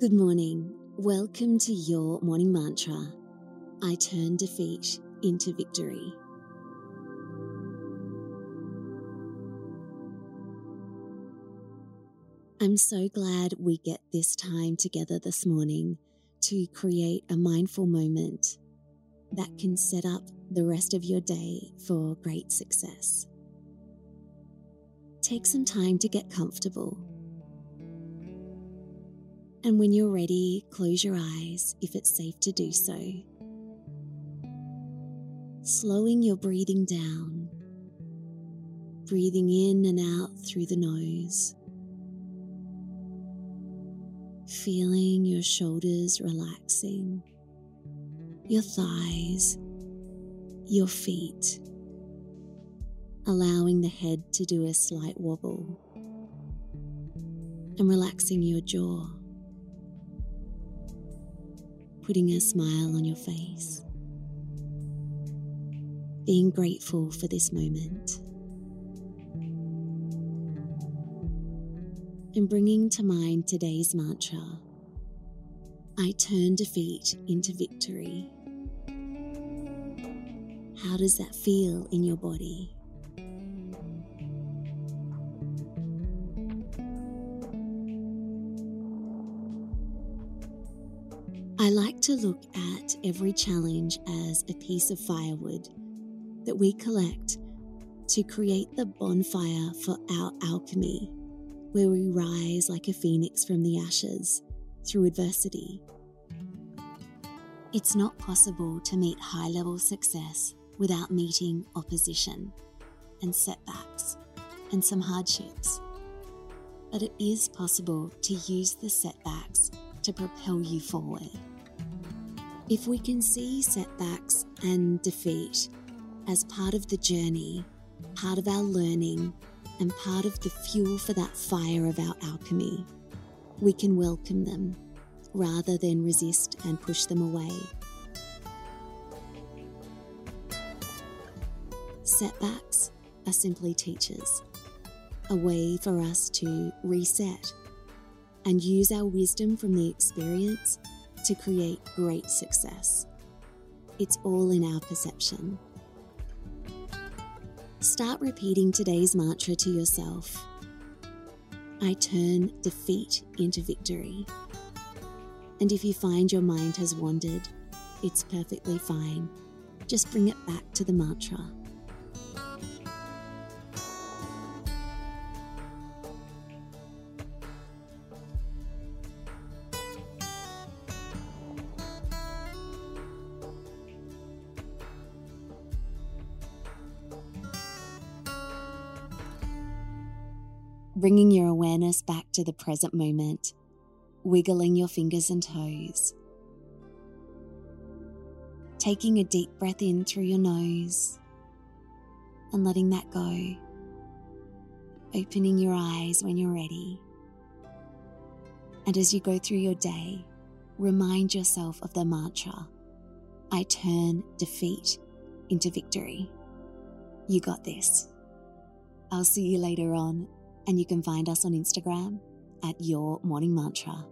Good morning. Welcome to your morning mantra. I turn defeat into victory. I'm so glad we get this time together this morning to create a mindful moment that can set up the rest of your day for great success. Take some time to get comfortable. And when you're ready, close your eyes if it's safe to do so. Slowing your breathing down, breathing in and out through the nose. Feeling your shoulders relaxing, your thighs, your feet, allowing the head to do a slight wobble, and relaxing your jaw, putting a smile on your face, being grateful for this moment. and bringing to mind today's mantra I turn defeat into victory. How does that feel in your body? I like to look at every challenge as a piece of firewood that we collect to create the bonfire for our alchemy where we rise like a phoenix from the ashes through adversity. It's not possible to meet high level success without meeting opposition and setbacks and some hardships. But it is possible to use the setbacks to propel you forward. If we can see setbacks and defeat as part of the journey, part of our learning, and part of the fuel for that fire of our alchemy. We can welcome them rather than resist and push them away. Setbacks are simply teachers, a way for us to reset and use our wisdom from the experience to create great success. It's all in our perception. Start repeating today's mantra to yourself I turn defeat into victory. And if you find your mind has wandered, it's perfectly fine. Just bring it back to the mantra. Bringing your awareness back to the present moment, wiggling your fingers and toes. Taking a deep breath in through your nose and letting that go. Opening your eyes when you're ready. And as you go through your day, remind yourself of the mantra I turn defeat into victory. You got this. I'll see you later on and you can find us on Instagram at Your Morning Mantra.